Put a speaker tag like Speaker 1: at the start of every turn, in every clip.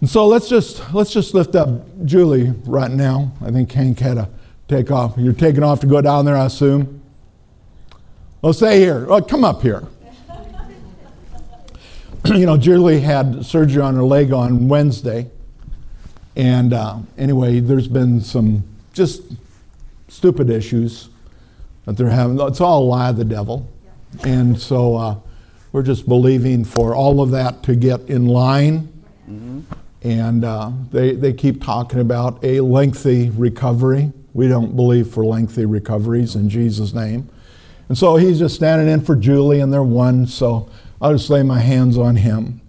Speaker 1: And so let's just let's just lift up Julie right now. I think Hank had to take off. You're taking off to go down there, I assume. Well, stay here. Come up here. you know, Julie had surgery on her leg on Wednesday. And uh, anyway, there's been some just stupid issues that they're having. It's all a lie of the devil. And so uh, we're just believing for all of that to get in line. Mm-hmm. And uh, they, they keep talking about a lengthy recovery. We don't believe for lengthy recoveries in Jesus' name. And so he's just standing in for Julie, and they're one, so I'll just lay my hands on him.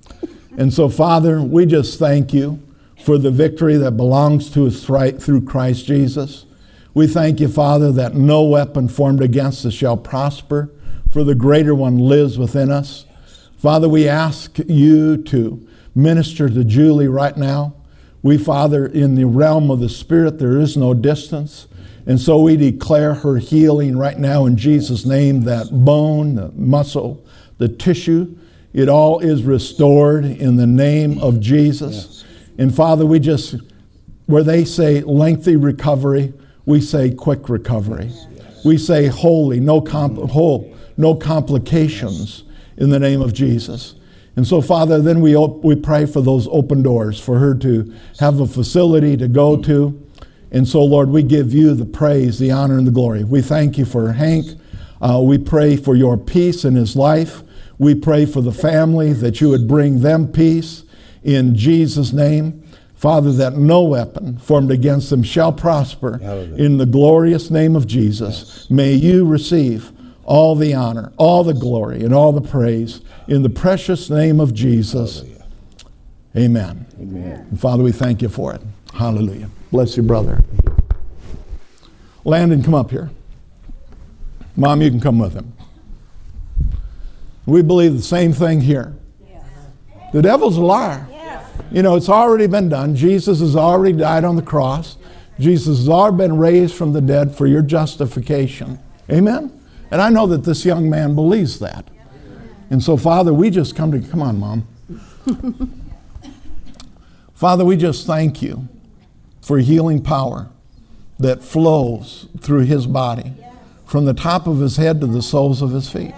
Speaker 1: And so, Father, we just thank you for the victory that belongs to us through Christ Jesus. We thank you, Father, that no weapon formed against us shall prosper, for the greater one lives within us. Father, we ask you to minister to Julie right now. We, Father, in the realm of the Spirit, there is no distance. And so we declare her healing right now in Jesus' name that bone, the muscle, the tissue, it all is restored in the name of Jesus. Yes. And Father, we just, where they say lengthy recovery, we say quick recovery. Yes. We say holy, no, compl- whole, no complications in the name of Jesus. And so, Father, then we, op- we pray for those open doors, for her to have a facility to go to. And so, Lord, we give you the praise, the honor, and the glory. We thank you for Hank. Uh, we pray for your peace in his life. We pray for the family that you would bring them peace in Jesus' name. Father, that no weapon formed against them shall prosper Hallelujah. in the glorious name of Jesus. Yes. May you receive all the honor, all the glory, and all the praise in the precious name of Jesus. Amen. Amen. And Father, we thank you for it. Hallelujah. Bless you, brother. Landon, come up here. Mom, you can come with him. We believe the same thing here. The devil's a liar. You know, it's already been done. Jesus has already died on the cross. Jesus has already been raised from the dead for your justification. Amen? And I know that this young man believes that. And so, Father, we just come to, come on, Mom. Father, we just thank you for healing power that flows through his body from the top of his head to the soles of his feet.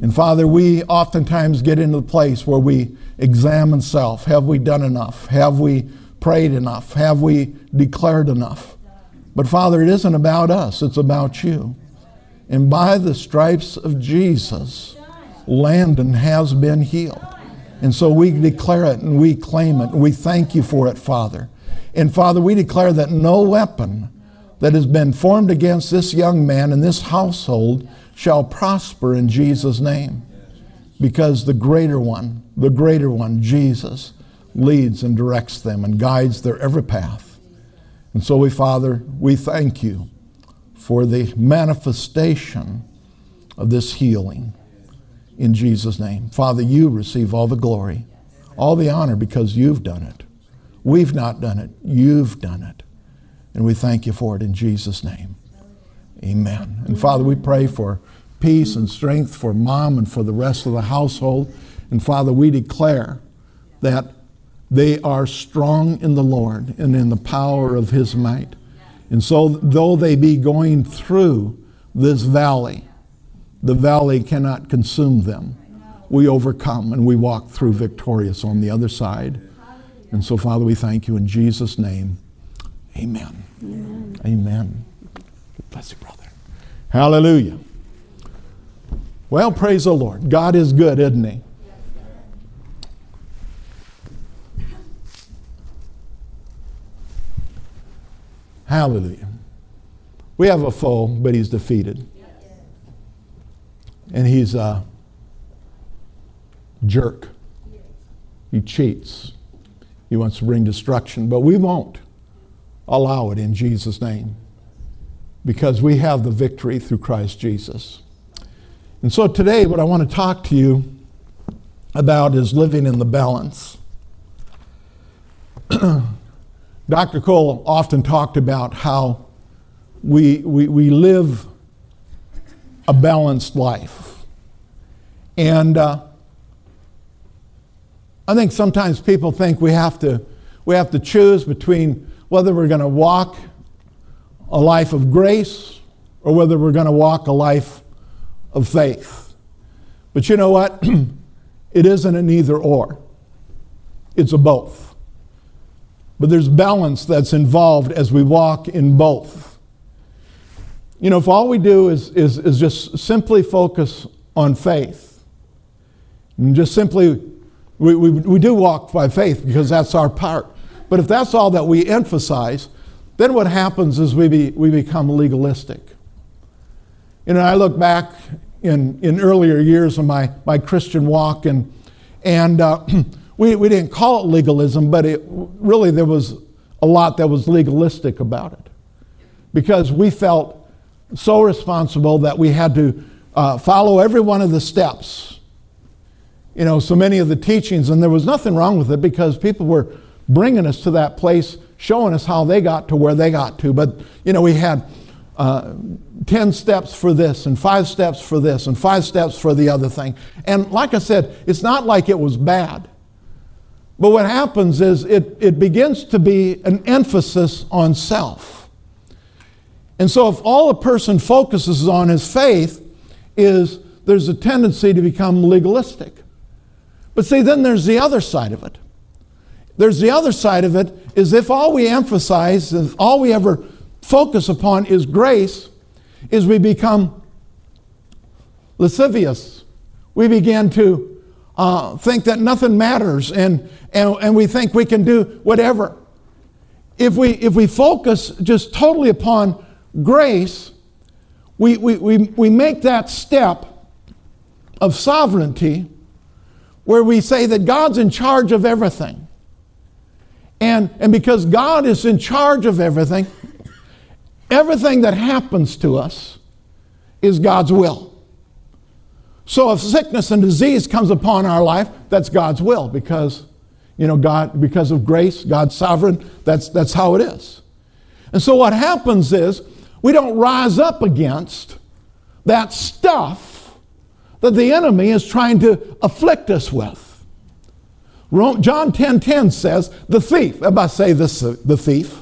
Speaker 1: And Father, we oftentimes get into the place where we examine self. Have we done enough? Have we prayed enough? Have we declared enough? But Father, it isn't about us, it's about you. And by the stripes of Jesus, Landon has been healed. And so we declare it and we claim it and we thank you for it, Father. And Father, we declare that no weapon that has been formed against this young man and this household shall prosper in Jesus' name. Because the greater one, the greater one, Jesus, leads and directs them and guides their every path. And so we, Father, we thank you for the manifestation of this healing in Jesus' name. Father, you receive all the glory, all the honor because you've done it. We've not done it, you've done it. And we thank you for it in Jesus' name. Amen. And Father, we pray for peace and strength for mom and for the rest of the household. And Father, we declare that they are strong in the Lord and in the power of his might. And so, though they be going through this valley, the valley cannot consume them. We overcome and we walk through victorious on the other side. And so, Father, we thank you in Jesus' name. Amen. Amen. Amen. Bless you, brother. Hallelujah. Well, praise the Lord. God is good, isn't He? Hallelujah. We have a foe, but he's defeated. And he's a jerk. He cheats. He wants to bring destruction, but we won't allow it in Jesus' name because we have the victory through Christ Jesus. And so today, what I want to talk to you about is living in the balance. Dr. Cole often talked about how we, we, we live a balanced life. And uh, I think sometimes people think we have to, we have to choose between whether we're going to walk a life of grace or whether we're going to walk a life of faith. But you know what? it isn't an either or, it's a both. But there's balance that's involved as we walk in both. You know, if all we do is, is, is just simply focus on faith, and just simply, we, we, we do walk by faith because that's our part. But if that's all that we emphasize, then what happens is we, be, we become legalistic. You know, I look back in, in earlier years of my, my Christian walk, and, and uh, we, we didn't call it legalism, but it, really there was a lot that was legalistic about it. Because we felt so responsible that we had to uh, follow every one of the steps. You know, so many of the teachings, and there was nothing wrong with it because people were bringing us to that place, showing us how they got to where they got to. But, you know, we had uh, 10 steps for this, and five steps for this, and five steps for the other thing. And like I said, it's not like it was bad. But what happens is it, it begins to be an emphasis on self. And so if all a person focuses on is faith, is there's a tendency to become legalistic. But see, then there's the other side of it. There's the other side of it is if all we emphasize, if all we ever focus upon is grace, is we become lascivious. We begin to uh, think that nothing matters and, and, and we think we can do whatever. If we, if we focus just totally upon grace, we, we, we, we make that step of sovereignty where we say that God's in charge of everything. And, and because God is in charge of everything, Everything that happens to us is God's will. So if sickness and disease comes upon our life, that's God's will because, you know, God, because of grace, God's sovereign, that's, that's how it is. And so what happens is we don't rise up against that stuff that the enemy is trying to afflict us with. John 10 10 says, the thief, everybody say this, the thief.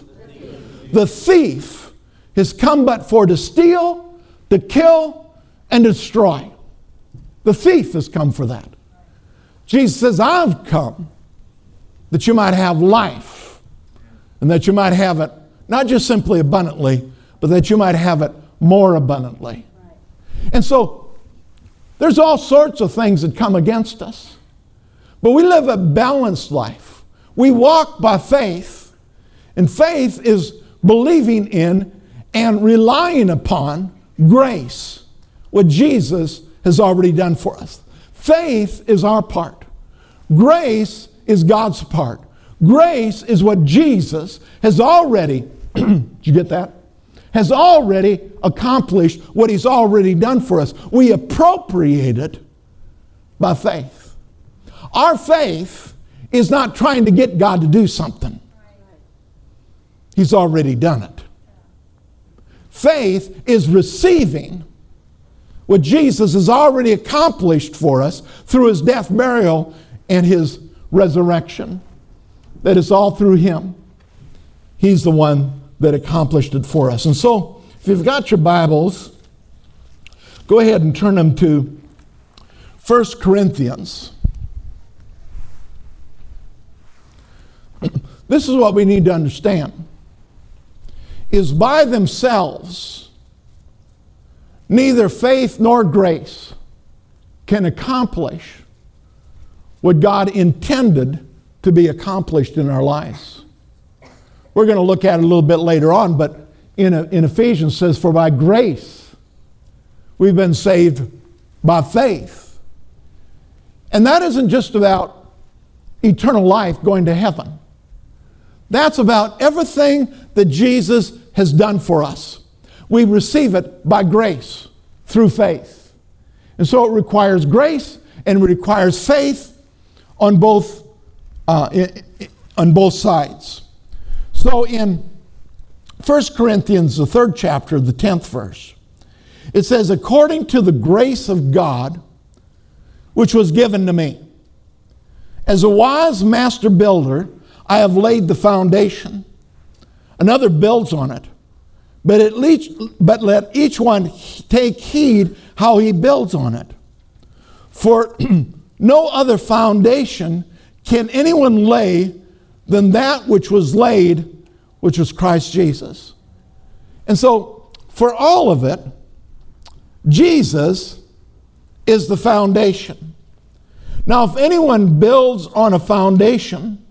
Speaker 1: The thief has come but for to steal, to kill, and destroy. The thief has come for that. Jesus says, I've come that you might have life and that you might have it not just simply abundantly, but that you might have it more abundantly. And so there's all sorts of things that come against us. But we live a balanced life. We walk by faith, and faith is believing in and relying upon grace, what Jesus has already done for us. Faith is our part, grace is God's part. Grace is what Jesus has already, did you get that? Has already accomplished what he's already done for us. We appropriate it by faith. Our faith is not trying to get God to do something, he's already done it. Faith is receiving what Jesus has already accomplished for us through his death, burial, and his resurrection. That is all through him. He's the one that accomplished it for us. And so, if you've got your Bibles, go ahead and turn them to 1 Corinthians. this is what we need to understand is by themselves, neither faith nor grace can accomplish what God intended to be accomplished in our lives. We're going to look at it a little bit later on, but in, in Ephesians says, For by grace we've been saved by faith. And that isn't just about eternal life going to heaven. That's about everything that Jesus has done for us. We receive it by grace through faith. And so it requires grace and it requires faith on both, uh, on both sides. So in 1 Corinthians, the third chapter, the 10th verse, it says, According to the grace of God, which was given to me. As a wise master builder, I have laid the foundation. Another builds on it. But, at least, but let each one take heed how he builds on it. For no other foundation can anyone lay than that which was laid, which was Christ Jesus. And so, for all of it, Jesus is the foundation. Now, if anyone builds on a foundation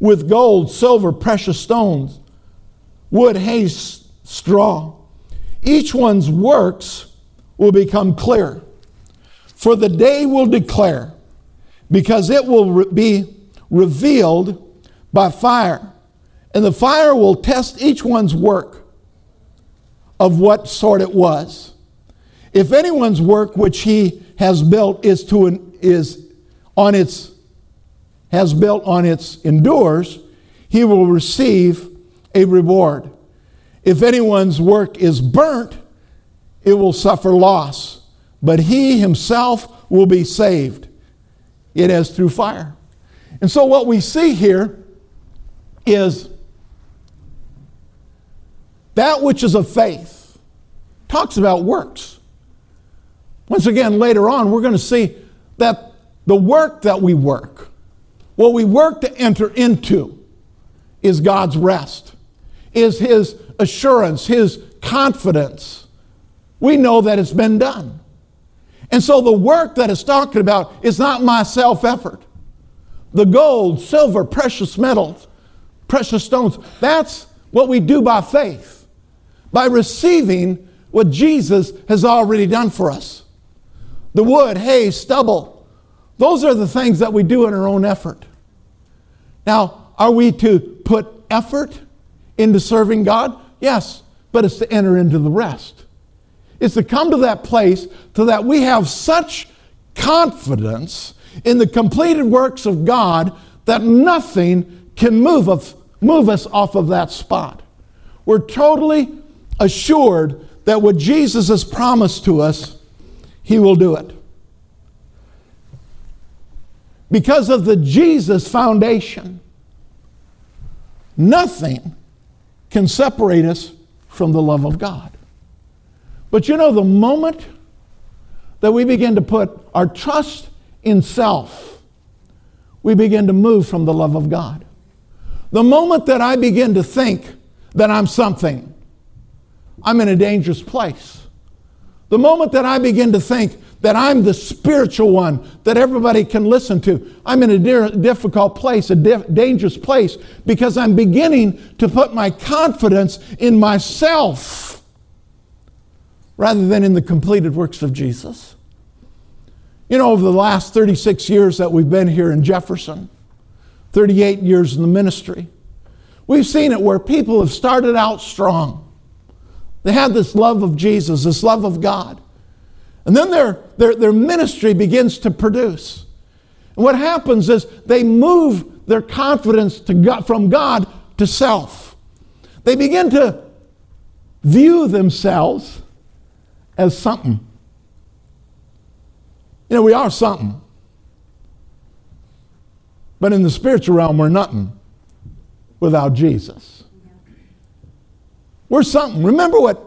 Speaker 1: with gold, silver, precious stones, wood, hay, straw, each one's works will become clear. For the day will declare, because it will re- be revealed by fire. And the fire will test each one's work of what sort it was. If anyone's work which he has built is to an, is on its has built on its endures, he will receive a reward. If anyone's work is burnt, it will suffer loss, but he himself will be saved. It as through fire. And so what we see here is that which is of faith talks about works. Once again, later on, we're going to see that the work that we work, what we work to enter into, is God's rest, is His assurance, His confidence. We know that it's been done. And so the work that it's talking about is not my self effort. The gold, silver, precious metals, precious stones, that's what we do by faith, by receiving what Jesus has already done for us. The wood, hay, stubble, those are the things that we do in our own effort. Now, are we to put effort into serving God? Yes, but it's to enter into the rest. It's to come to that place so that we have such confidence in the completed works of God that nothing can move us, move us off of that spot. We're totally assured that what Jesus has promised to us, He will do it. Because of the Jesus foundation, nothing can separate us from the love of God. But you know, the moment that we begin to put our trust in self, we begin to move from the love of God. The moment that I begin to think that I'm something, I'm in a dangerous place. The moment that I begin to think that I'm the spiritual one that everybody can listen to. I'm in a difficult place, a dangerous place, because I'm beginning to put my confidence in myself rather than in the completed works of Jesus. You know, over the last 36 years that we've been here in Jefferson, 38 years in the ministry, we've seen it where people have started out strong. They had this love of Jesus, this love of God. And then their, their, their ministry begins to produce. And what happens is they move their confidence to God, from God to self. They begin to view themselves as something. You know, we are something. But in the spiritual realm, we're nothing without Jesus. We're something. Remember what,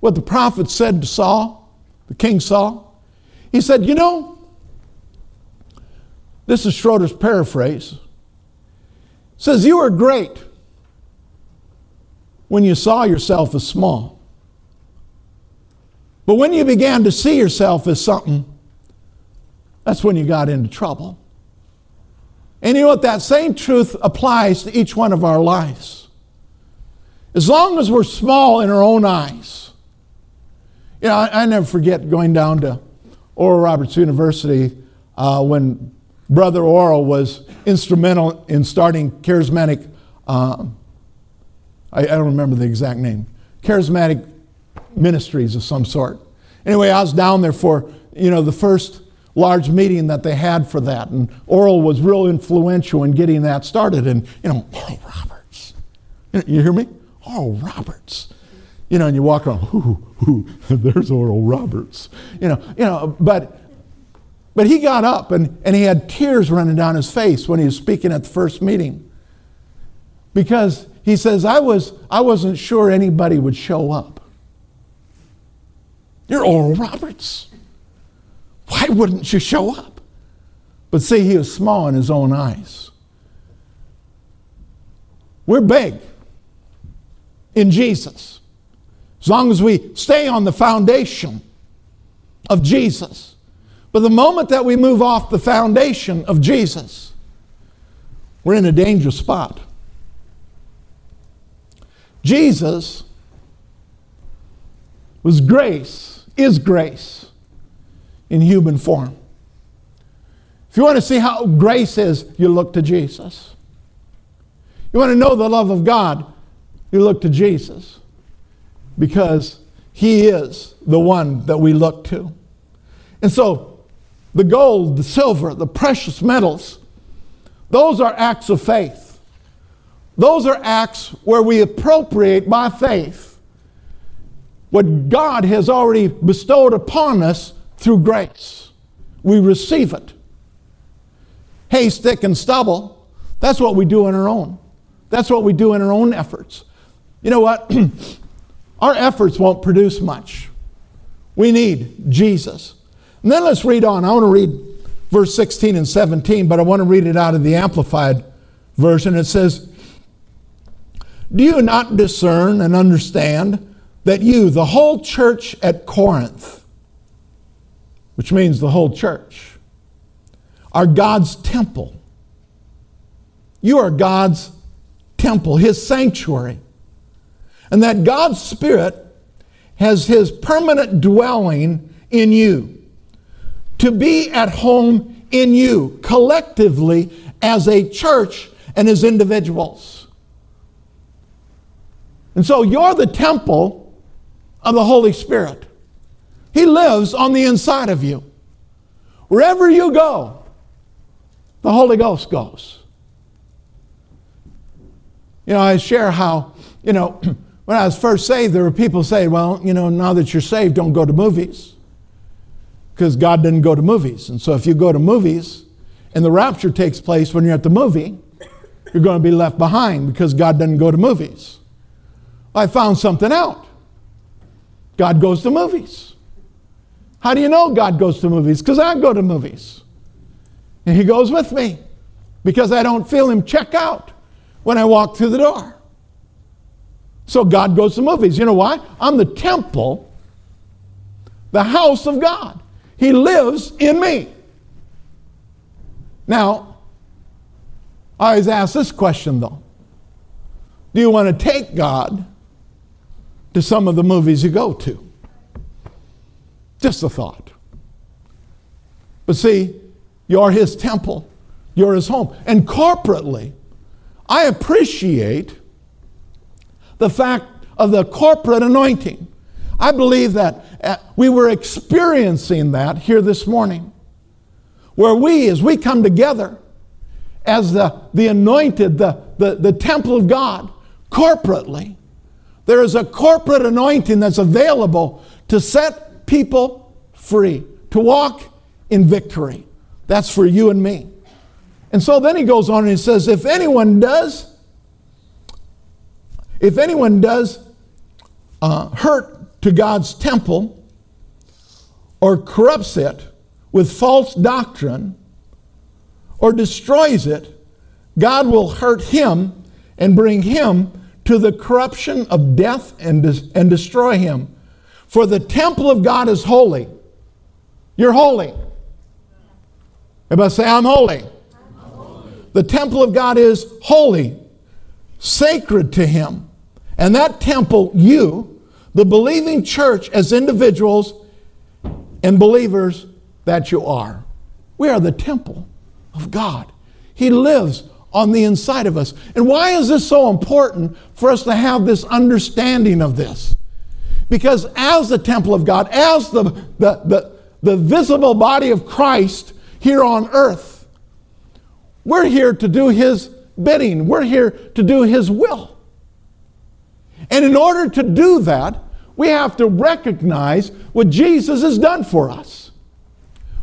Speaker 1: what the prophet said to Saul? the king Saul. He said, You know, this is Schroeder's paraphrase. Says, You were great when you saw yourself as small. But when you began to see yourself as something, that's when you got into trouble. And you know what? That same truth applies to each one of our lives. As long as we're small in our own eyes, you know, I, I never forget going down to Oral Roberts University uh, when Brother Oral was instrumental in starting charismatic, uh, I, I don't remember the exact name, charismatic ministries of some sort. Anyway, I was down there for, you know, the first large meeting that they had for that. And Oral was real influential in getting that started. And, you know, Oral Roberts. You hear me? Oral Roberts. You know, and you walk around, ooh, ooh, there's Oral Roberts. You know, you know, but But he got up and, and he had tears running down his face when he was speaking at the first meeting. Because he says, I, was, I wasn't sure anybody would show up. You're Oral Roberts. Why wouldn't you show up? But see, he was small in his own eyes. We're big in Jesus. As long as we stay on the foundation of Jesus. But the moment that we move off the foundation of Jesus, we're in a dangerous spot. Jesus was grace, is grace in human form. If you want to see how grace is, you look to Jesus. You want to know the love of God, you look to Jesus because he is the one that we look to. And so, the gold, the silver, the precious metals, those are acts of faith. Those are acts where we appropriate by faith what God has already bestowed upon us through grace. We receive it. Hay, stick, and stubble, that's what we do on our own. That's what we do in our own efforts. You know what? our efforts won't produce much. We need Jesus. And then let's read on. I want to read verse 16 and 17, but I want to read it out of the Amplified version. It says, Do you not discern and understand that you, the whole church at Corinth, which means the whole church, are God's temple? You are God's temple, His sanctuary and that God's Spirit has His permanent dwelling in you, to be at home in you collectively as a church and as individuals. And so you're the temple of the Holy Spirit. He lives on the inside of you. Wherever you go, the Holy Ghost goes. You know, I share how, you know, when I was first saved, there were people saying, well, you know, now that you're saved, don't go to movies. Because God didn't go to movies. And so if you go to movies and the rapture takes place when you're at the movie, you're going to be left behind because God doesn't go to movies. I found something out. God goes to movies. How do you know God goes to movies? Because I go to movies. And He goes with me because I don't feel Him check out when I walk through the door. So God goes to movies. You know why? I'm the temple, the house of God. He lives in me. Now, I always ask this question though Do you want to take God to some of the movies you go to? Just a thought. But see, you're his temple, you're his home. And corporately, I appreciate the fact of the corporate anointing. I believe that uh, we were experiencing that here this morning, where we, as we come together as the, the anointed, the, the, the temple of God, corporately, there is a corporate anointing that's available to set people free, to walk in victory. That's for you and me. And so then he goes on and he says, If anyone does if anyone does uh, hurt to God's temple or corrupts it with false doctrine or destroys it, God will hurt him and bring him to the corruption of death and, des- and destroy him. For the temple of God is holy. You're holy. Everybody say, I'm holy. I'm holy. The temple of God is holy, sacred to him. And that temple, you, the believing church as individuals and believers that you are. We are the temple of God. He lives on the inside of us. And why is this so important for us to have this understanding of this? Because as the temple of God, as the, the, the, the visible body of Christ here on earth, we're here to do His bidding, we're here to do His will. And in order to do that, we have to recognize what Jesus has done for us.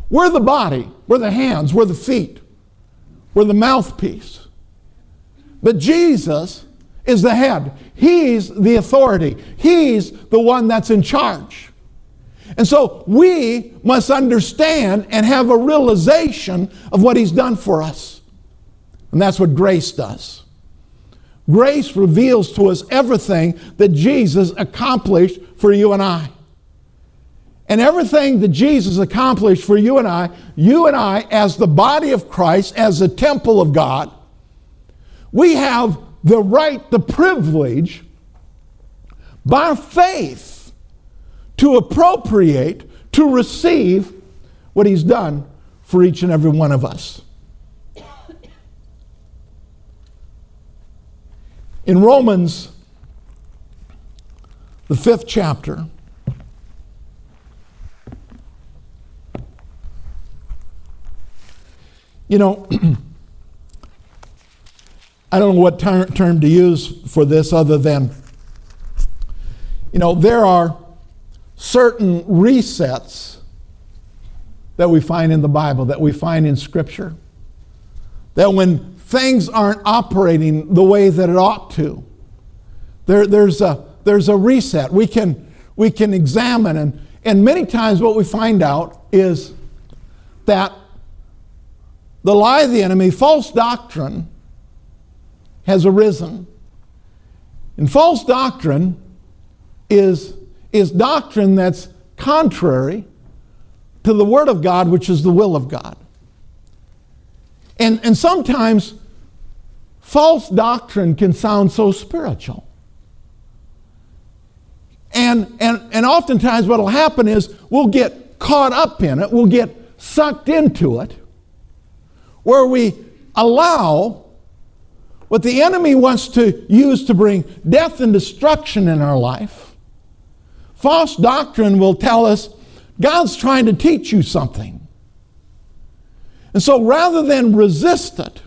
Speaker 1: We're the body, we're the hands, we're the feet, we're the mouthpiece. But Jesus is the head. He's the authority. He's the one that's in charge. And so we must understand and have a realization of what He's done for us. And that's what grace does. Grace reveals to us everything that Jesus accomplished for you and I. And everything that Jesus accomplished for you and I, you and I, as the body of Christ, as the temple of God, we have the right, the privilege, by faith, to appropriate, to receive what He's done for each and every one of us. In Romans, the fifth chapter, you know, I don't know what ter- term to use for this other than, you know, there are certain resets that we find in the Bible, that we find in Scripture. That when things aren't operating the way that it ought to, there, there's, a, there's a reset. We can, we can examine, and, and many times what we find out is that the lie of the enemy, false doctrine, has arisen. And false doctrine is, is doctrine that's contrary to the Word of God, which is the will of God. And, and sometimes false doctrine can sound so spiritual. And, and, and oftentimes, what will happen is we'll get caught up in it, we'll get sucked into it, where we allow what the enemy wants to use to bring death and destruction in our life, false doctrine will tell us God's trying to teach you something. And so rather than resist it,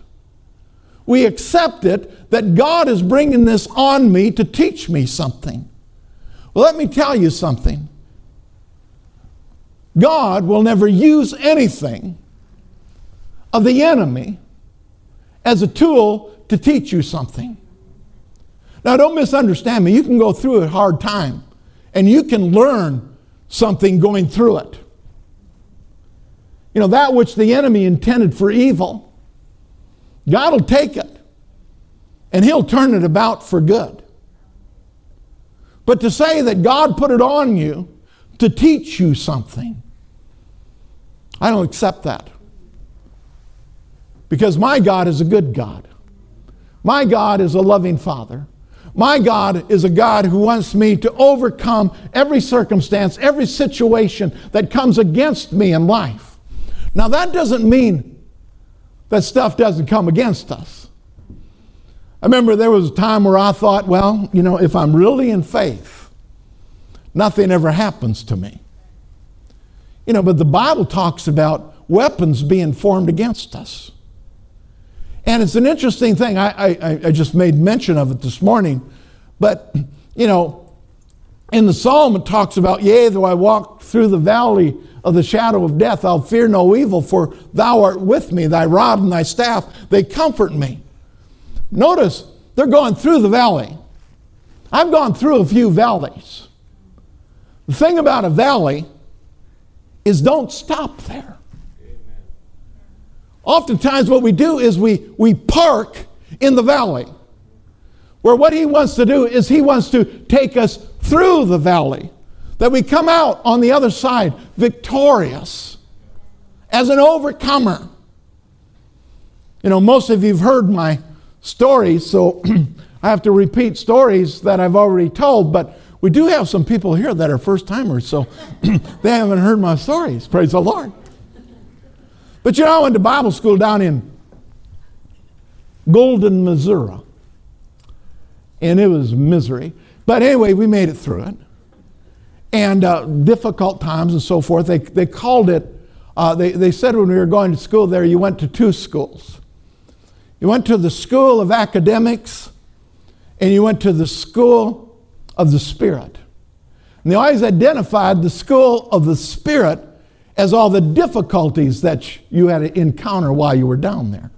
Speaker 1: we accept it that God is bringing this on me to teach me something. Well, let me tell you something. God will never use anything of the enemy as a tool to teach you something. Now, don't misunderstand me. You can go through a hard time and you can learn something going through it. You know, that which the enemy intended for evil, God will take it and He'll turn it about for good. But to say that God put it on you to teach you something, I don't accept that. Because my God is a good God. My God is a loving Father. My God is a God who wants me to overcome every circumstance, every situation that comes against me in life. Now, that doesn't mean that stuff doesn't come against us. I remember there was a time where I thought, well, you know, if I'm really in faith, nothing ever happens to me. You know, but the Bible talks about weapons being formed against us. And it's an interesting thing. I, I, I just made mention of it this morning. But, you know, in the psalm it talks about, Yea, though I walk through the valley of the shadow of death, I'll fear no evil, for thou art with me, thy rod and thy staff, they comfort me. Notice, they're going through the valley. I've gone through a few valleys. The thing about a valley is don't stop there. Oftentimes, what we do is we, we park in the valley. Where what he wants to do is he wants to take us through the valley, that we come out on the other side victorious as an overcomer. You know, most of you have heard my stories, so I have to repeat stories that I've already told, but we do have some people here that are first timers, so they haven't heard my stories. Praise the Lord. But you know, I went to Bible school down in Golden, Missouri. And it was misery. But anyway, we made it through it. And uh, difficult times and so forth. They, they called it, uh, they, they said when we were going to school there, you went to two schools. You went to the school of academics, and you went to the school of the Spirit. And they always identified the school of the Spirit as all the difficulties that you had to encounter while you were down there.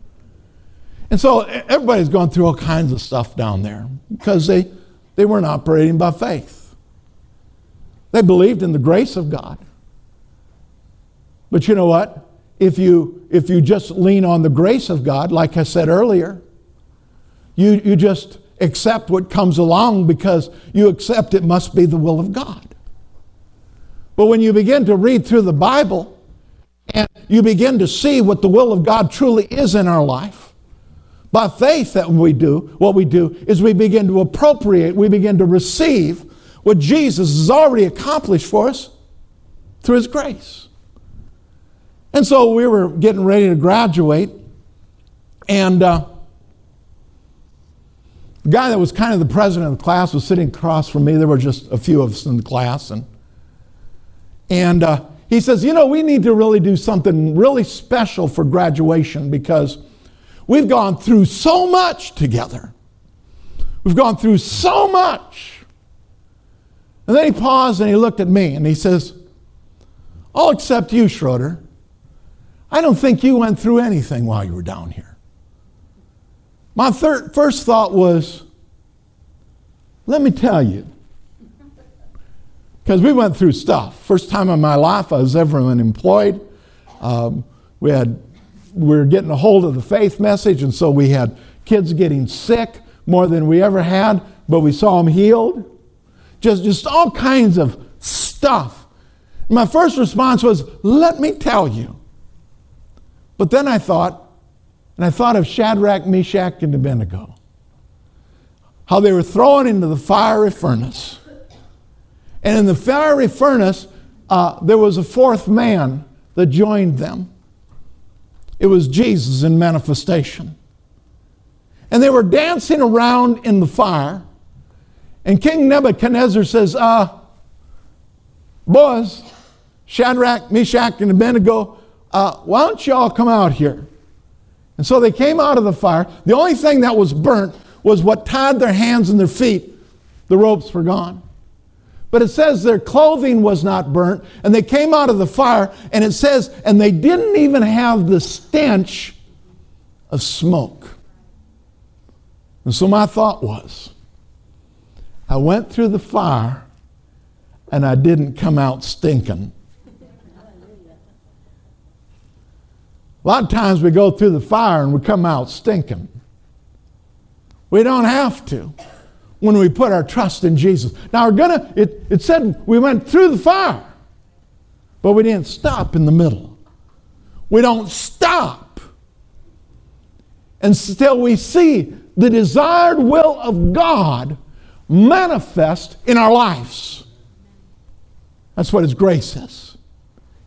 Speaker 1: And so everybody's going through all kinds of stuff down there because they, they weren't operating by faith. They believed in the grace of God. But you know what? If you, if you just lean on the grace of God, like I said earlier, you, you just accept what comes along because you accept it must be the will of God. But when you begin to read through the Bible and you begin to see what the will of God truly is in our life, by faith that we do, what we do is we begin to appropriate, we begin to receive what Jesus has already accomplished for us through his grace. And so we were getting ready to graduate, and uh, the guy that was kind of the president of the class was sitting across from me. There were just a few of us in the class, and and uh, he says, You know, we need to really do something really special for graduation because we've gone through so much together. We've gone through so much. And then he paused and he looked at me and he says, I'll accept you, Schroeder. I don't think you went through anything while you were down here. My third, first thought was, let me tell you, because we went through stuff. First time in my life I was ever unemployed. Um, we had were getting a hold of the faith message, and so we had kids getting sick more than we ever had, but we saw them healed. Just just all kinds of stuff. My first response was, "Let me tell you." But then I thought, and I thought of Shadrach, Meshach, and Abednego, how they were thrown into the fiery furnace and in the fiery furnace, uh, there was a fourth man that joined them. It was Jesus in manifestation. And they were dancing around in the fire. And King Nebuchadnezzar says, uh, Boys, Shadrach, Meshach, and Abednego, uh, why don't you all come out here? And so they came out of the fire. The only thing that was burnt was what tied their hands and their feet. The ropes were gone. But it says their clothing was not burnt, and they came out of the fire, and it says, and they didn't even have the stench of smoke. And so my thought was, I went through the fire and I didn't come out stinking. A lot of times we go through the fire and we come out stinking. We don't have to when we put our trust in Jesus. Now, we're gonna, it, it said we went through the fire, but we didn't stop in the middle. We don't stop until we see the desired will of God manifest in our lives. That's what His grace is.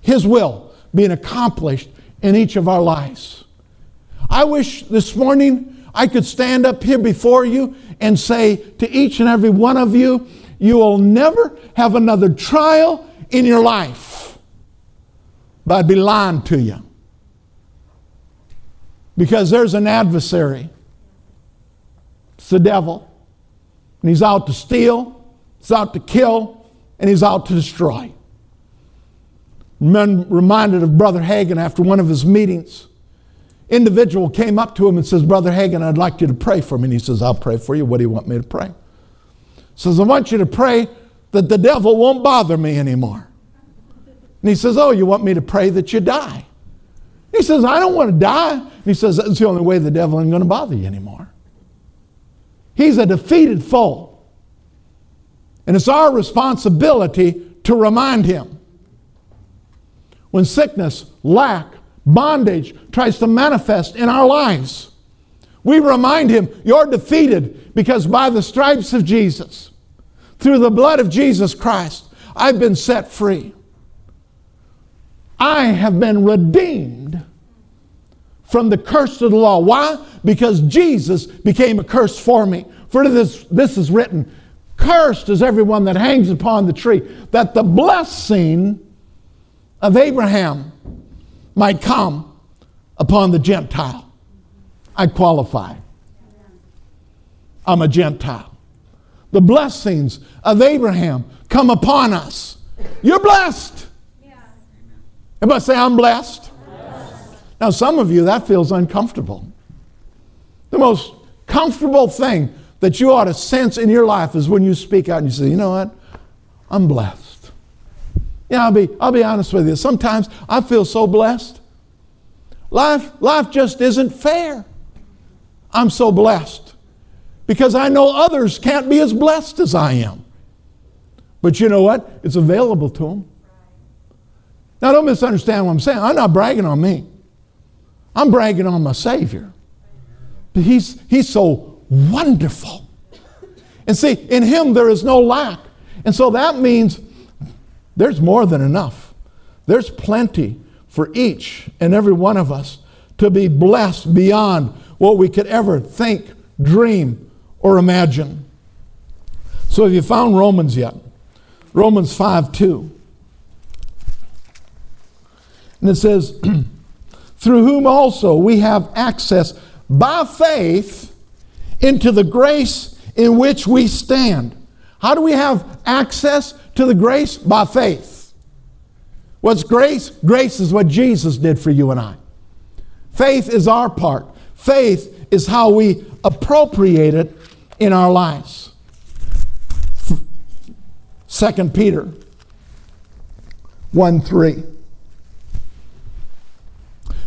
Speaker 1: His will being accomplished in each of our lives. I wish this morning I could stand up here before you and say to each and every one of you, you will never have another trial in your life. But I'd be lying to you. Because there's an adversary. It's the devil. And he's out to steal, he's out to kill, and he's out to destroy. I'm reminded of Brother Hagin after one of his meetings individual came up to him and says, Brother Hagin, I'd like you to pray for me. And he says, I'll pray for you. What do you want me to pray? Says, I want you to pray that the devil won't bother me anymore. And he says, Oh, you want me to pray that you die? He says, I don't want to die. And he says, That's the only way the devil ain't going to bother you anymore. He's a defeated foe. And it's our responsibility to remind him. When sickness, lack, bondage tries to manifest in our lives, we remind him, You're defeated because by the stripes of Jesus, through the blood of Jesus Christ, I've been set free. I have been redeemed from the curse of the law. Why? Because Jesus became a curse for me. For this, this is written Cursed is everyone that hangs upon the tree, that the blessing of Abraham might come upon the Gentile. I qualify. I'm a Gentile. The blessings of Abraham come upon us. You're blessed. Everybody say, I'm blessed. blessed. Now, some of you, that feels uncomfortable. The most comfortable thing that you ought to sense in your life is when you speak out and you say, you know what? I'm blessed. Yeah, I'll be, I'll be honest with you. Sometimes I feel so blessed. Life, life just isn't fair. I'm so blessed because I know others can't be as blessed as I am. But you know what? It's available to them. Now, don't misunderstand what I'm saying. I'm not bragging on me, I'm bragging on my Savior. But He's, he's so wonderful. And see, in Him there is no lack. And so that means there's more than enough. There's plenty for each and every one of us to be blessed beyond what we could ever think, dream, or imagine. So, have you found Romans yet? Romans 5 2. And it says, through whom also we have access by faith into the grace in which we stand. How do we have access to the grace? By faith. What's grace? Grace is what Jesus did for you and I. Faith is our part. Faith is how we appropriate it in our lives. Second Peter 1 3.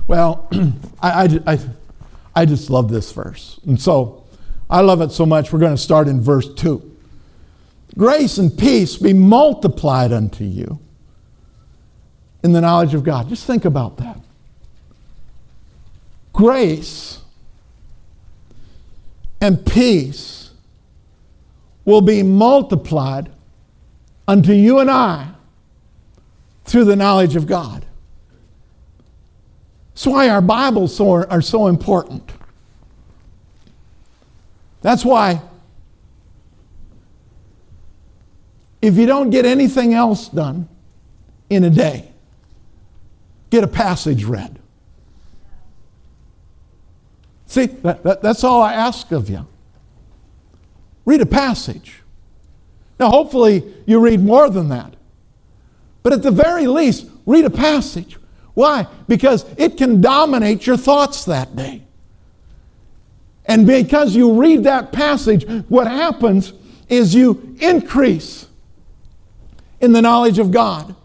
Speaker 1: Well, I, I, I, I just love this verse. And so I love it so much, we're going to start in verse 2. Grace and peace be multiplied unto you in the knowledge of God. Just think about that. Grace and peace will be multiplied unto you and I through the knowledge of God. That's why our Bibles are so important. That's why if you don't get anything else done in a day, get a passage read. See, that, that, that's all I ask of you. Read a passage. Now, hopefully, you read more than that. But at the very least, read a passage. Why? Because it can dominate your thoughts that day. And because you read that passage, what happens is you increase in the knowledge of God.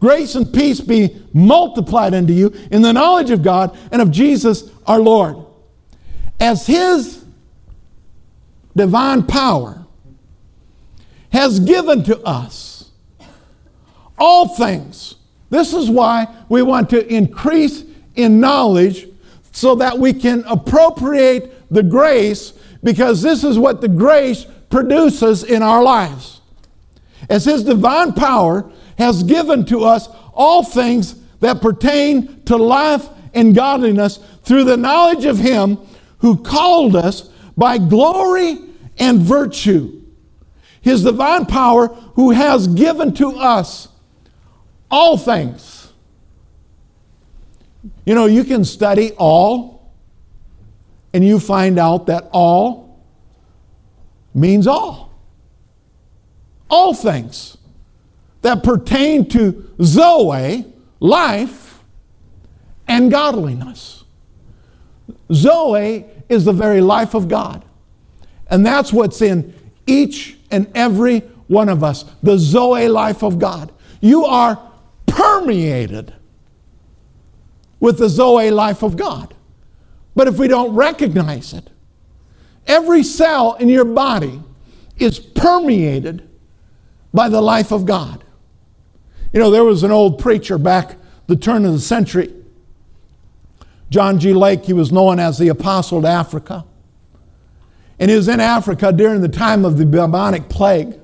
Speaker 1: Grace and peace be multiplied unto you in the knowledge of God and of Jesus our Lord. As His divine power has given to us all things this is why we want to increase in knowledge so that we can appropriate the grace because this is what the grace produces in our lives. As His divine power has given to us all things that pertain to life and godliness through the knowledge of Him who called us by glory and virtue. His divine power who has given to us all things. You know, you can study all, and you find out that all means all. All things that pertain to Zoe, life, and godliness. Zoe is the very life of God. And that's what's in each and every one of us the Zoe life of God. You are permeated with the Zoe life of God. But if we don't recognize it, every cell in your body is permeated by the life of God. You know, there was an old preacher back the turn of the century, John G. Lake, he was known as the Apostle to Africa. And he was in Africa during the time of the bubonic plague.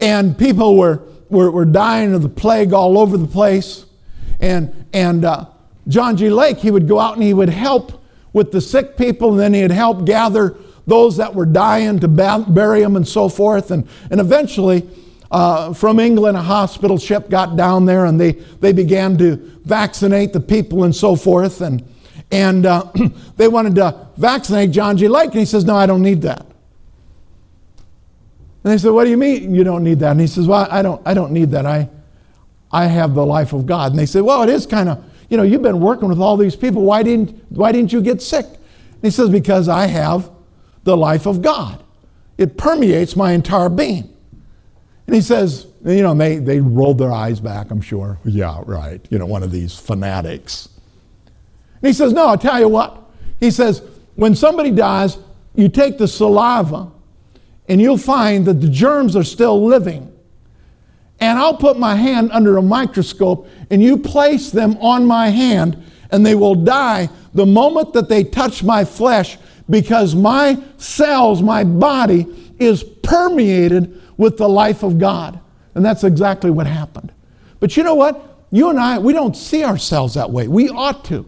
Speaker 1: And people were were, were dying of the plague all over the place. And, and uh, John G. Lake, he would go out and he would help with the sick people, and then he'd help gather those that were dying to bury them and so forth. And, and eventually, uh, from England, a hospital ship got down there and they, they began to vaccinate the people and so forth. And, and uh, they wanted to vaccinate John G. Lake, and he says, No, I don't need that. And they said, What do you mean you don't need that? And he says, Well, I don't, I don't need that. I, I have the life of God. And they said, Well, it is kind of, you know, you've been working with all these people. Why didn't, why didn't you get sick? And he says, Because I have the life of God. It permeates my entire being. And he says, you know, they, they rolled their eyes back, I'm sure. Yeah, right. You know, one of these fanatics. And he says, No, I'll tell you what. He says, when somebody dies, you take the saliva and you'll find that the germs are still living. And I'll put my hand under a microscope and you place them on my hand and they will die the moment that they touch my flesh because my cells, my body is permeated with the life of God. And that's exactly what happened. But you know what? You and I, we don't see ourselves that way. We ought to.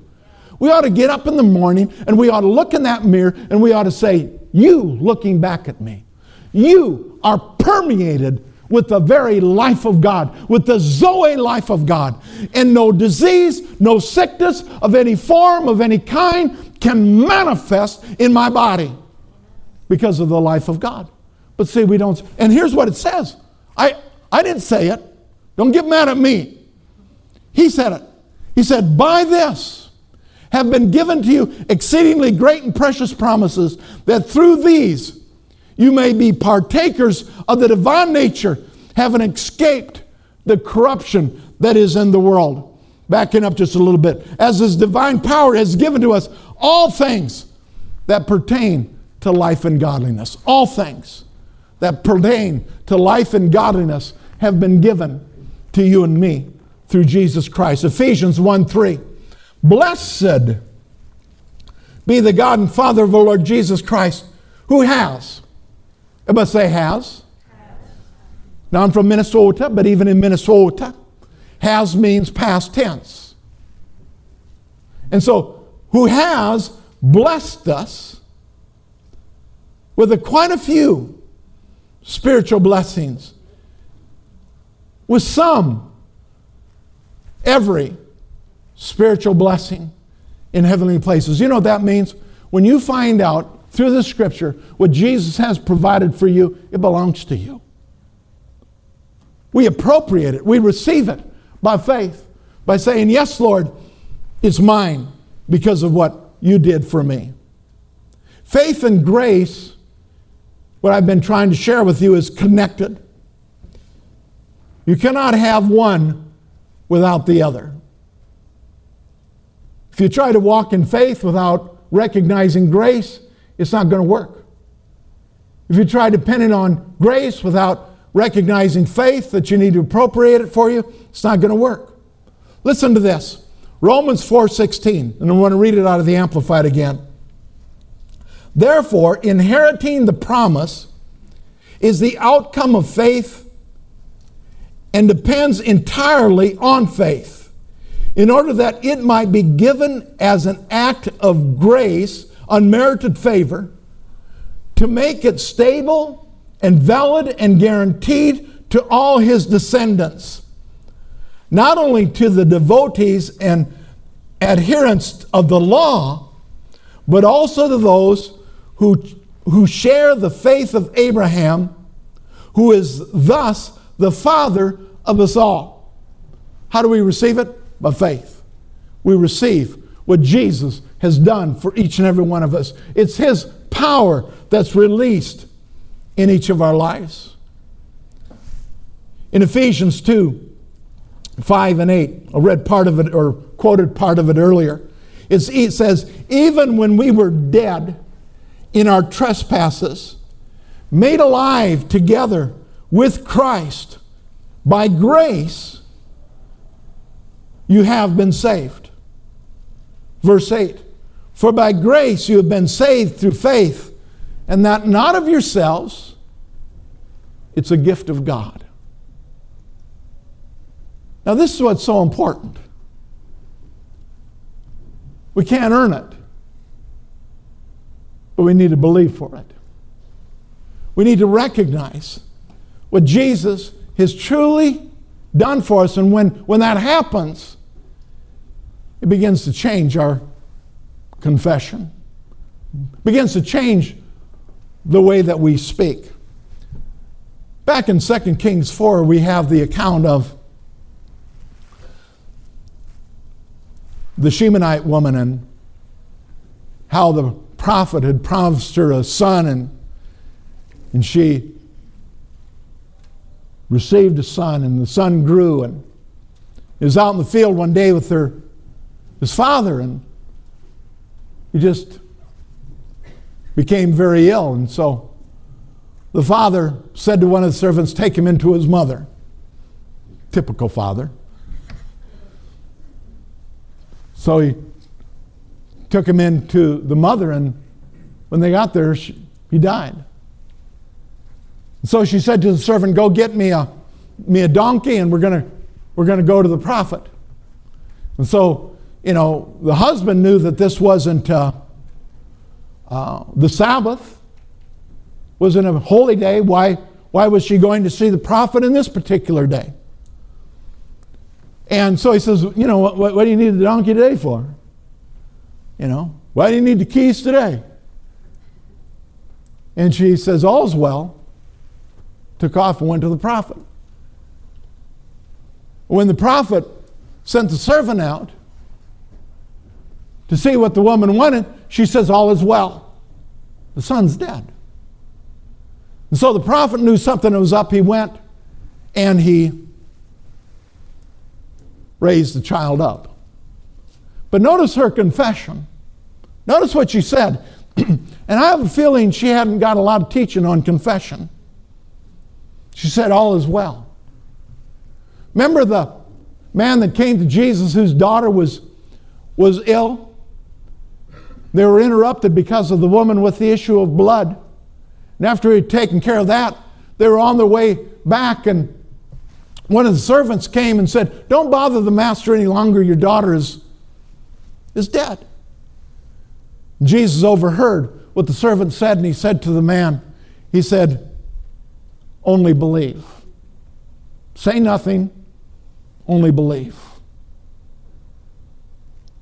Speaker 1: We ought to get up in the morning and we ought to look in that mirror and we ought to say, You looking back at me, you are permeated with the very life of God, with the Zoe life of God. And no disease, no sickness of any form, of any kind can manifest in my body because of the life of God. But see, we don't. And here's what it says I, I didn't say it. Don't get mad at me. He said it. He said, By this have been given to you exceedingly great and precious promises, that through these you may be partakers of the divine nature, having escaped the corruption that is in the world. Backing up just a little bit. As his divine power has given to us all things that pertain to life and godliness. All things that pertain to life and godliness have been given to you and me through Jesus Christ. Ephesians 1 3. Blessed be the God and Father of our Lord Jesus Christ, who has, everybody say has. Now I'm from Minnesota, but even in Minnesota, has means past tense. And so, who has blessed us with a, quite a few spiritual blessings, with some, every spiritual blessing in heavenly places. You know what that means? When you find out through the scripture what Jesus has provided for you, it belongs to you. We appropriate it, we receive it by faith, by saying, Yes, Lord, it's mine because of what you did for me. Faith and grace, what I've been trying to share with you, is connected. You cannot have one without the other. If you try to walk in faith without recognizing grace, it's not going to work. If you try depending on grace without recognizing faith that you need to appropriate it for you, it's not going to work. Listen to this. Romans 4:16, and I want to read it out of the amplified again. Therefore, inheriting the promise is the outcome of faith and depends entirely on faith in order that it might be given as an act of grace, unmerited favor, to make it stable and valid and guaranteed to all his descendants, not only to the devotees and adherents of the law, but also to those who, who share the faith of Abraham, who is thus the father of us all. How do we receive it? by faith. We receive what Jesus has done for each and every one of us. It's His power that's released in each of our lives. In Ephesians 2 5 and 8, I read part of it or quoted part of it earlier. It's, it says, Even when we were dead in our trespasses, made alive together with Christ, by grace you have been saved. Verse 8 For by grace you have been saved through faith, and that not of yourselves, it's a gift of God. Now, this is what's so important. We can't earn it, but we need to believe for it. We need to recognize what Jesus has truly done for us, and when, when that happens, it begins to change our confession, begins to change the way that we speak. Back in 2 Kings 4, we have the account of the Shunammite woman and how the prophet had promised her a son and, and she received a son and the son grew and was out in the field one day with her his father and he just became very ill and so the father said to one of the servants take him into his mother typical father so he took him into the mother, and when they got there, she, he died. So she said to the servant, Go get me a, me a donkey, and we're going we're going to go to the prophet. And so, you know, the husband knew that this wasn't uh, uh, the Sabbath, wasn't a holy day. Why, why was she going to see the prophet in this particular day? And so he says, You know, what, what do you need the donkey today for? You know, why do you need the keys today? And she says, All's well. Took off and went to the prophet. When the prophet sent the servant out to see what the woman wanted, she says, All is well. The son's dead. And so the prophet knew something was up. He went and he raised the child up. But notice her confession. Notice what she said. and I have a feeling she hadn't got a lot of teaching on confession. She said, All is well. Remember the man that came to Jesus whose daughter was, was ill? They were interrupted because of the woman with the issue of blood. And after he'd taken care of that, they were on their way back, and one of the servants came and said, Don't bother the master any longer, your daughter is, is dead. Jesus overheard what the servant said, and he said to the man, He said, Only believe. Say nothing, only believe.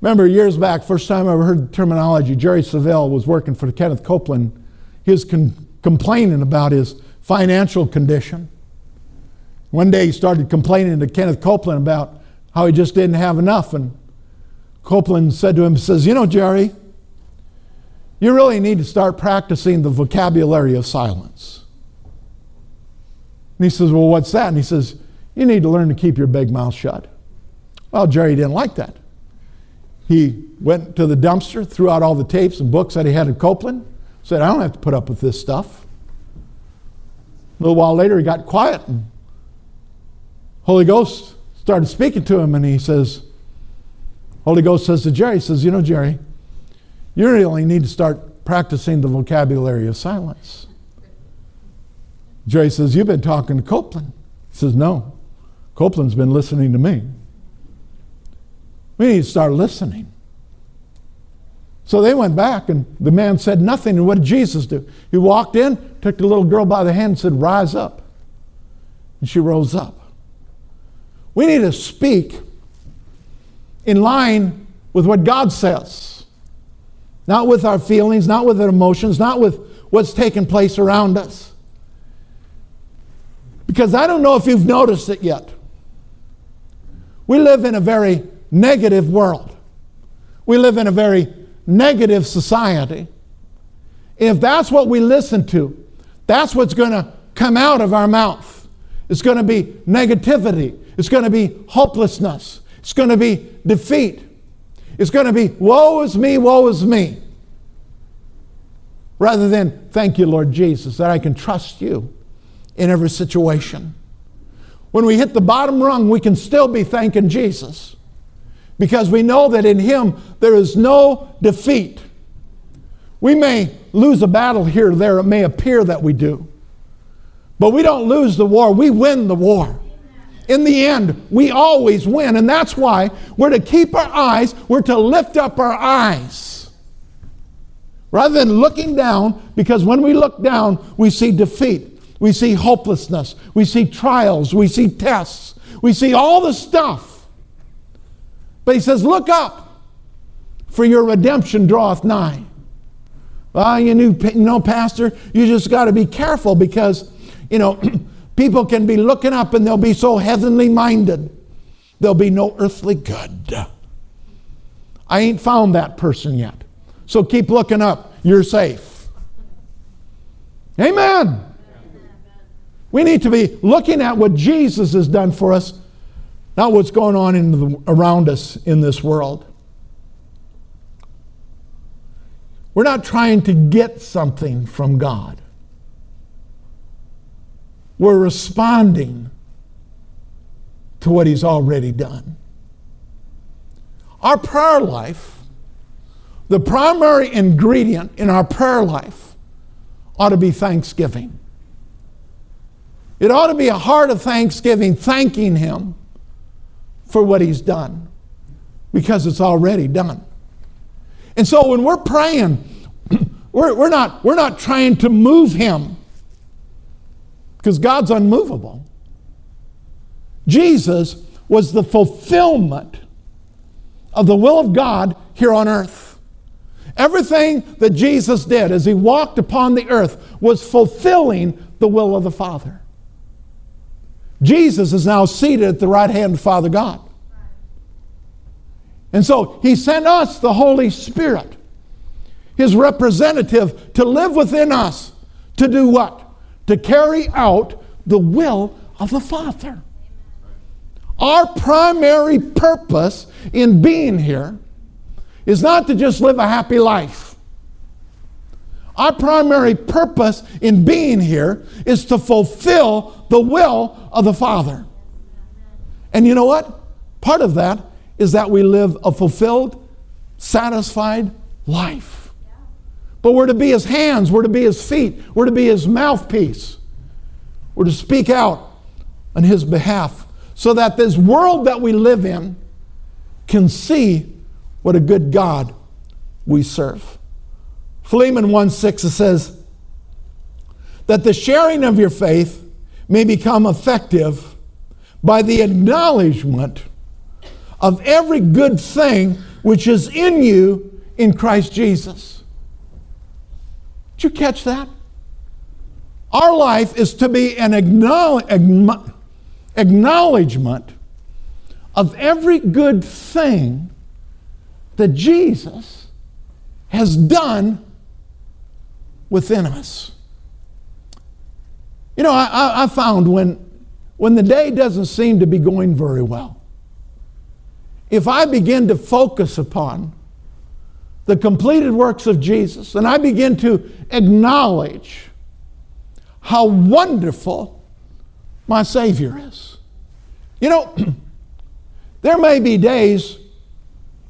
Speaker 1: Remember years back, first time I ever heard the terminology, Jerry Savelle was working for Kenneth Copeland. He was con- complaining about his financial condition. One day he started complaining to Kenneth Copeland about how he just didn't have enough. And Copeland said to him, says, You know, Jerry, you really need to start practicing the vocabulary of silence. And he says, Well, what's that? And he says, You need to learn to keep your big mouth shut. Well, Jerry didn't like that. He went to the dumpster, threw out all the tapes and books that he had at Copeland, said, I don't have to put up with this stuff. A little while later, he got quiet, and Holy Ghost started speaking to him, and he says, Holy Ghost says to Jerry, he says, You know, Jerry, you really need to start practicing the vocabulary of silence. Jerry says, You've been talking to Copeland. He says, No, Copeland's been listening to me. We need to start listening. So they went back, and the man said nothing. And what did Jesus do? He walked in, took the little girl by the hand, and said, Rise up. And she rose up. We need to speak in line with what God says. Not with our feelings, not with our emotions, not with what's taking place around us. Because I don't know if you've noticed it yet. We live in a very negative world. We live in a very negative society. If that's what we listen to, that's what's going to come out of our mouth. It's going to be negativity. It's going to be hopelessness. It's going to be defeat. It's going to be, woe is me, woe is me. Rather than, thank you, Lord Jesus, that I can trust you in every situation. When we hit the bottom rung, we can still be thanking Jesus because we know that in Him there is no defeat. We may lose a battle here or there, it may appear that we do, but we don't lose the war, we win the war in the end, we always win. And that's why we're to keep our eyes, we're to lift up our eyes. Rather than looking down, because when we look down, we see defeat, we see hopelessness, we see trials, we see tests, we see all the stuff. But he says, Look up, for your redemption draweth nigh. Ah, well, you know, Pastor, you just got to be careful because, you know, People can be looking up and they'll be so heavenly minded, there'll be no earthly good. I ain't found that person yet. So keep looking up. You're safe. Amen. We need to be looking at what Jesus has done for us, not what's going on in the, around us in this world. We're not trying to get something from God. We're responding to what He's already done. Our prayer life, the primary ingredient in our prayer life, ought to be thanksgiving. It ought to be a heart of thanksgiving, thanking Him for what He's done because it's already done. And so when we're praying, we're, we're, not, we're not trying to move Him because God's unmovable. Jesus was the fulfillment of the will of God here on earth. Everything that Jesus did as he walked upon the earth was fulfilling the will of the Father. Jesus is now seated at the right hand of Father God. And so he sent us the Holy Spirit, his representative, to live within us. To do what? To carry out the will of the Father. Our primary purpose in being here is not to just live a happy life. Our primary purpose in being here is to fulfill the will of the Father. And you know what? Part of that is that we live a fulfilled, satisfied life. But we're to be his hands, we're to be his feet, we're to be his mouthpiece. We're to speak out on his behalf so that this world that we live in can see what a good God we serve. Philemon 1 6 it says, that the sharing of your faith may become effective by the acknowledgement of every good thing which is in you in Christ Jesus. Did you catch that? Our life is to be an acknowledgement of every good thing that Jesus has done within us. You know, I, I found when, when the day doesn't seem to be going very well, if I begin to focus upon the completed works of Jesus and I begin to acknowledge how wonderful my Savior is. You know, there may be days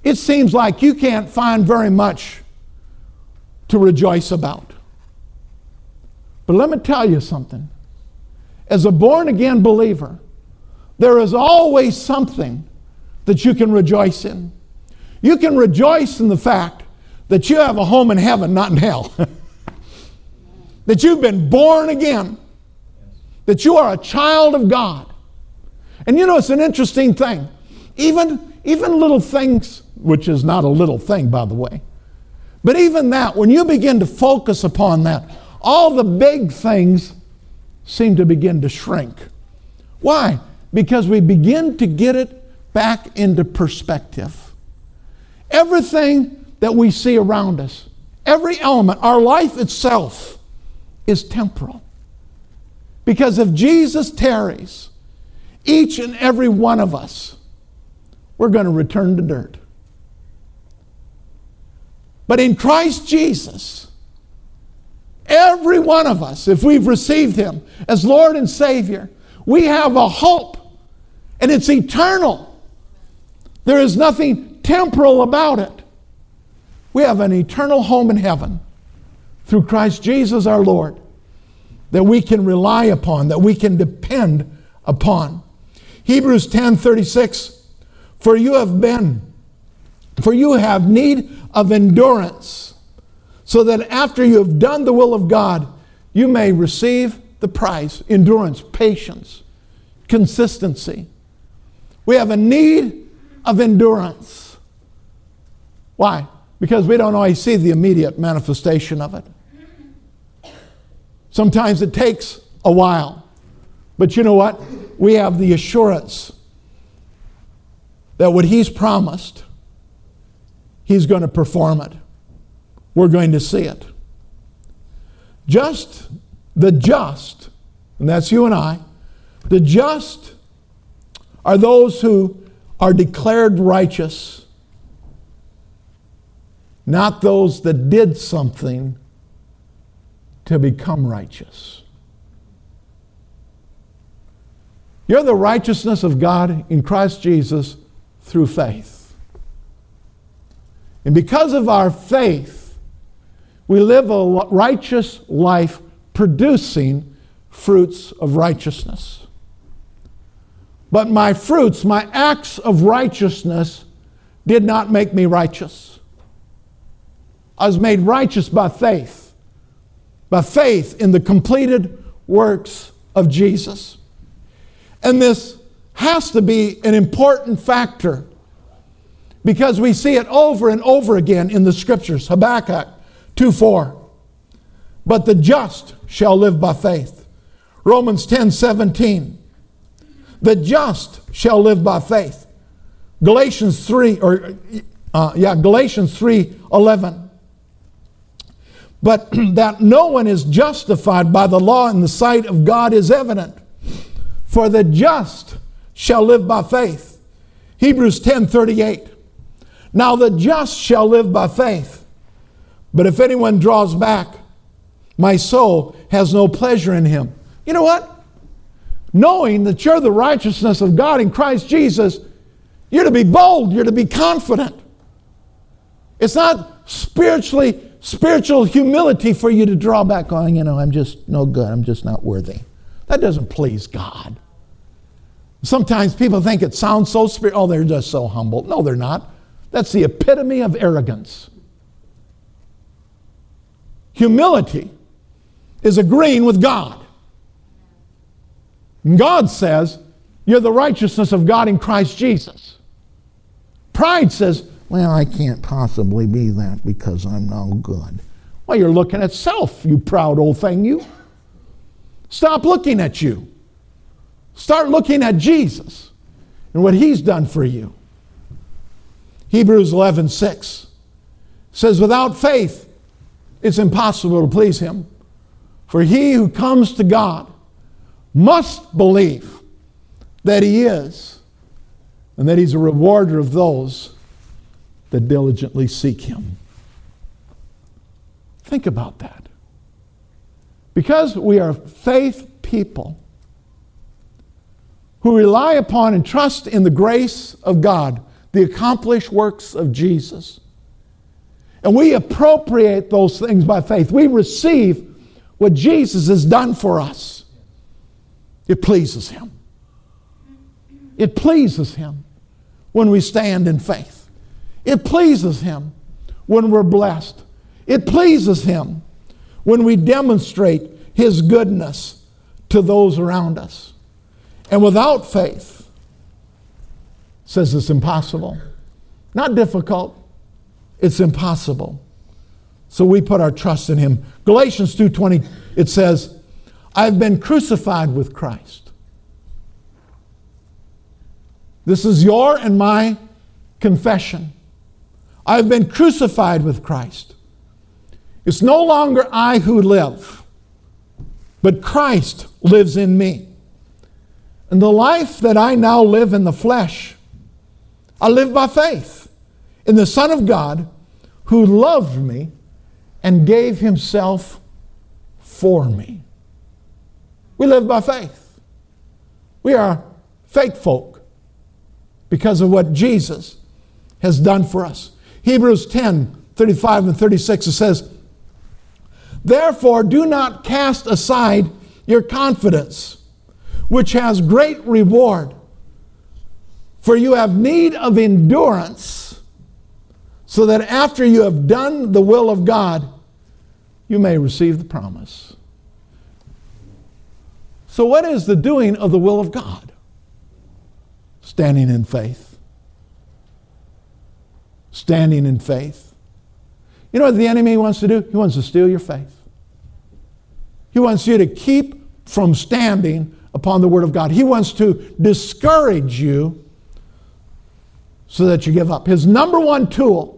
Speaker 1: it seems like you can't find very much to rejoice about. But let me tell you something. As a born again believer, there is always something that you can rejoice in. You can rejoice in the fact that you have a home in heaven, not in hell. that you've been born again. That you are a child of God. And you know, it's an interesting thing. Even, even little things, which is not a little thing, by the way, but even that, when you begin to focus upon that, all the big things seem to begin to shrink. Why? Because we begin to get it back into perspective. Everything that we see around us, every element, our life itself, is temporal. Because if Jesus tarries, each and every one of us, we're going to return to dirt. But in Christ Jesus, Every one of us, if we've received Him as Lord and Savior, we have a hope, and it's eternal. There is nothing temporal about it. We have an eternal home in heaven through Christ Jesus our Lord that we can rely upon, that we can depend upon. Hebrews 10 36, for you have been, for you have need of endurance so that after you have done the will of God, you may receive the prize endurance, patience, consistency. We have a need of endurance. Why? Because we don't always see the immediate manifestation of it. Sometimes it takes a while. But you know what? We have the assurance that what He's promised, He's going to perform it. We're going to see it. Just the just, and that's you and I, the just are those who are declared righteous, not those that did something to become righteous. You're the righteousness of God in Christ Jesus through faith. And because of our faith, we live a righteous life producing fruits of righteousness. But my fruits, my acts of righteousness, did not make me righteous. I was made righteous by faith, by faith in the completed works of Jesus. And this has to be an important factor because we see it over and over again in the scriptures. Habakkuk 2 4. But the just shall live by faith. Romans 10 17. The just shall live by faith. Galatians 3, or uh, yeah, Galatians 3 11. But that no one is justified by the law in the sight of God is evident. For the just shall live by faith. Hebrews 10 38. Now the just shall live by faith. But if anyone draws back, my soul has no pleasure in him. You know what? Knowing that you're the righteousness of God in Christ Jesus, you're to be bold, you're to be confident. It's not spiritually spiritual humility for you to draw back on, you know, I'm just no good, I'm just not worthy. That doesn't please God. Sometimes people think it sounds so spiritual. Oh, they're just so humble. No, they're not. That's the epitome of arrogance. Humility is agreeing with God. And God says, You're the righteousness of God in Christ Jesus. Pride says, Well, I can't possibly be that because I'm no good. Well, you're looking at self, you proud old thing, you. Stop looking at you. Start looking at Jesus and what he's done for you. Hebrews 11 6 says, Without faith, it's impossible to please him. For he who comes to God must believe that he is and that he's a rewarder of those that diligently seek him. Think about that. Because we are faith people, who rely upon and trust in the grace of God, the accomplished works of Jesus. And we appropriate those things by faith. We receive what Jesus has done for us. It pleases Him. It pleases Him when we stand in faith. It pleases Him when we're blessed. It pleases Him when we demonstrate His goodness to those around us. And without faith, says it's impossible. Not difficult, it's impossible. So we put our trust in him. Galatians 2:20 it says, "I've been crucified with Christ." This is your and my confession. I've been crucified with Christ. It's no longer I who live, but Christ lives in me. And the life that I now live in the flesh, I live by faith in the Son of God who loved me and gave himself for me. We live by faith. We are faith folk because of what Jesus has done for us. Hebrews 10 35 and 36 it says, Therefore, do not cast aside your confidence which has great reward. For you have need of endurance, so that after you have done the will of God, you may receive the promise. So, what is the doing of the will of God? Standing in faith. Standing in faith. You know what the enemy wants to do? He wants to steal your faith. He wants you to keep from standing upon the Word of God. He wants to discourage you so that you give up. His number one tool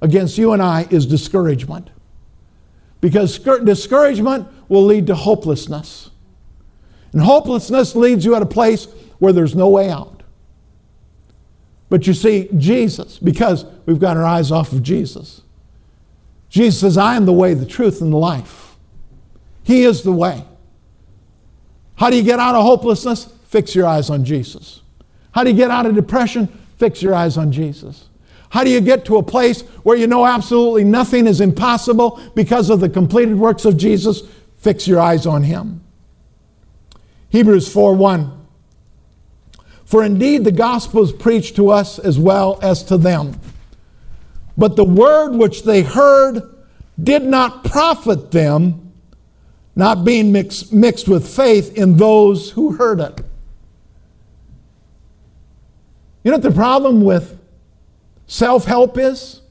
Speaker 1: against you and I is discouragement. Because discouragement will lead to hopelessness. And hopelessness leads you at a place where there's no way out. But you see, Jesus, because we've got our eyes off of Jesus, Jesus says, I am the way, the truth, and the life. He is the way. How do you get out of hopelessness? Fix your eyes on Jesus. How do you get out of depression? Fix your eyes on Jesus. How do you get to a place where you know absolutely nothing is impossible because of the completed works of Jesus? Fix your eyes on Him. Hebrews 4 1. For indeed the gospel is preached to us as well as to them. But the word which they heard did not profit them, not being mix, mixed with faith in those who heard it. You know what the problem with self help is?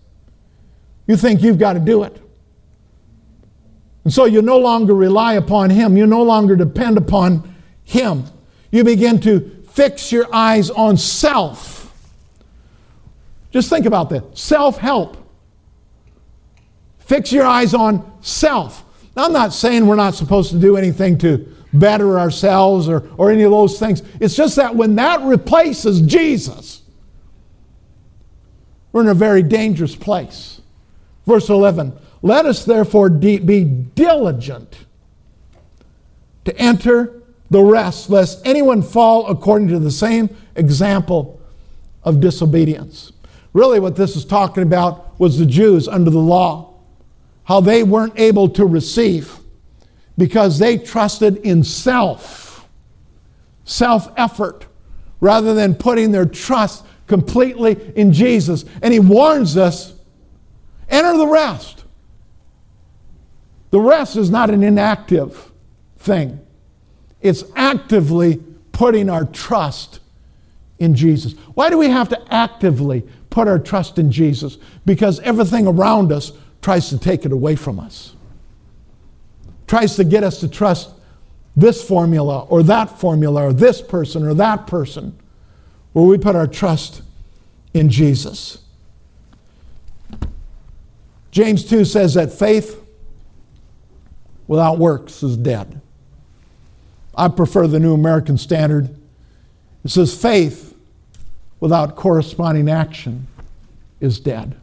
Speaker 1: You think you've got to do it. And so you no longer rely upon Him, you no longer depend upon Him. You begin to fix your eyes on self just think about that self help. Fix your eyes on self. Now, I'm not saying we're not supposed to do anything to better ourselves or, or any of those things. It's just that when that replaces Jesus, we're in a very dangerous place. Verse 11 Let us therefore de- be diligent to enter the rest, lest anyone fall according to the same example of disobedience. Really, what this is talking about was the Jews under the law, how they weren't able to receive because they trusted in self, self effort, rather than putting their trust completely in Jesus. And he warns us enter the rest. The rest is not an inactive thing, it's actively putting our trust in Jesus. Why do we have to actively put our trust in Jesus because everything around us tries to take it away from us. Tries to get us to trust this formula or that formula or this person or that person, where we put our trust in Jesus. James 2 says that faith without works is dead. I prefer the New American Standard. It says faith without corresponding action is dead.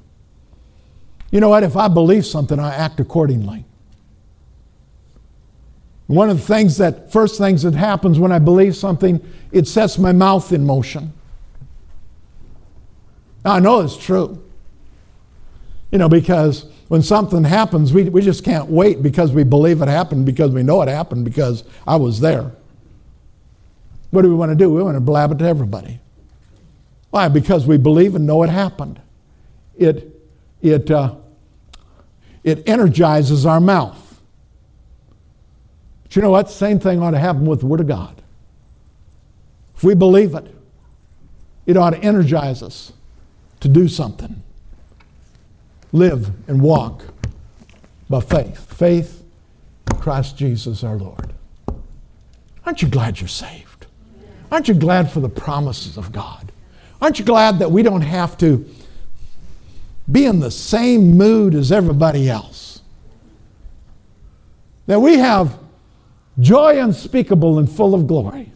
Speaker 1: You know what? If I believe something, I act accordingly. One of the things that, first things that happens when I believe something, it sets my mouth in motion. Now, I know it's true. You know, because when something happens, we, we just can't wait because we believe it happened, because we know it happened, because I was there. What do we want to do? We want to blab it to everybody. Why? Because we believe and know it happened. It, it, uh, it energizes our mouth. But you know what? Same thing ought to happen with the Word of God. If we believe it, it ought to energize us to do something. Live and walk by faith. Faith in Christ Jesus our Lord. Aren't you glad you're saved? Aren't you glad for the promises of God? Aren't you glad that we don't have to be in the same mood as everybody else? That we have joy unspeakable and full of glory.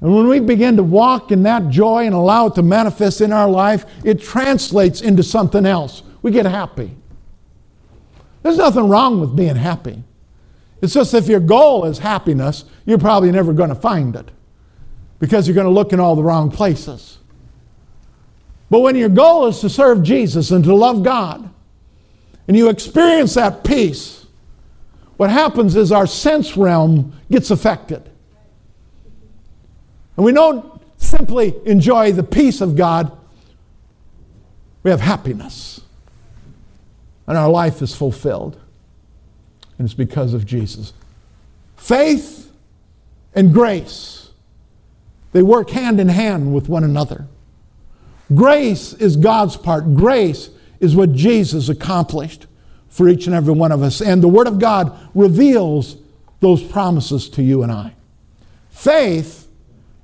Speaker 1: And when we begin to walk in that joy and allow it to manifest in our life, it translates into something else. We get happy. There's nothing wrong with being happy. It's just if your goal is happiness, you're probably never going to find it because you're going to look in all the wrong places. But when your goal is to serve Jesus and to love God, and you experience that peace, what happens is our sense realm gets affected. And we don't simply enjoy the peace of God, we have happiness. And our life is fulfilled. And it's because of Jesus. Faith and grace they work hand in hand with one another. Grace is God's part. Grace is what Jesus accomplished for each and every one of us. And the Word of God reveals those promises to you and I. Faith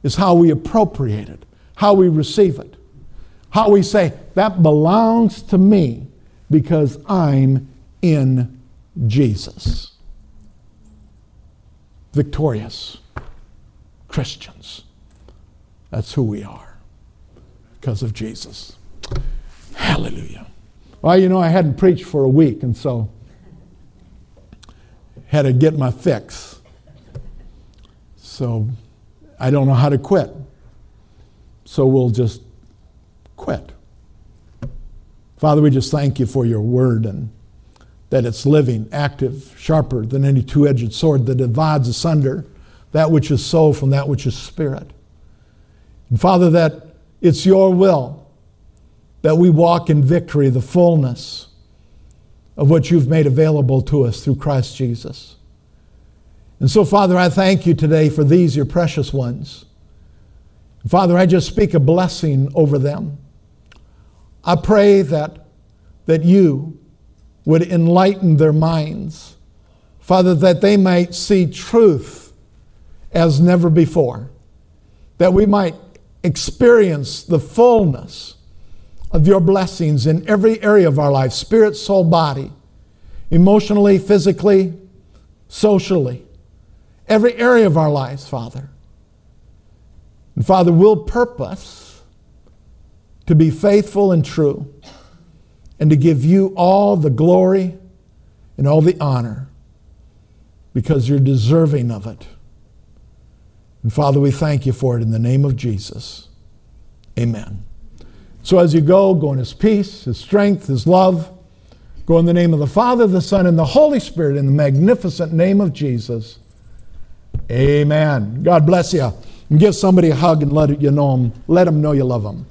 Speaker 1: is how we appropriate it, how we receive it, How we say, that belongs to me because I'm in Jesus. Victorious Christians. That's who we are because of Jesus. Hallelujah. Well, you know, I hadn't preached for a week, and so had to get my fix. So I don't know how to quit. So we'll just quit. Father, we just thank you for your word and that it's living, active, sharper than any two edged sword that divides asunder that which is soul from that which is spirit. And Father, that it's your will that we walk in victory, the fullness of what you've made available to us through Christ Jesus. And so, Father, I thank you today for these, your precious ones. Father, I just speak a blessing over them. I pray that, that you would enlighten their minds, Father, that they might see truth as never before, that we might experience the fullness of your blessings in every area of our life spirit, soul, body, emotionally, physically, socially every area of our lives, Father. And Father, we'll purpose to be faithful and true and to give you all the glory and all the honor because you're deserving of it. And Father, we thank you for it in the name of Jesus. Amen. So as you go, go in his peace, his strength, his love. Go in the name of the Father, the Son, and the Holy Spirit in the magnificent name of Jesus. Amen. God bless you. And give somebody a hug and let you know them, let them know you love them.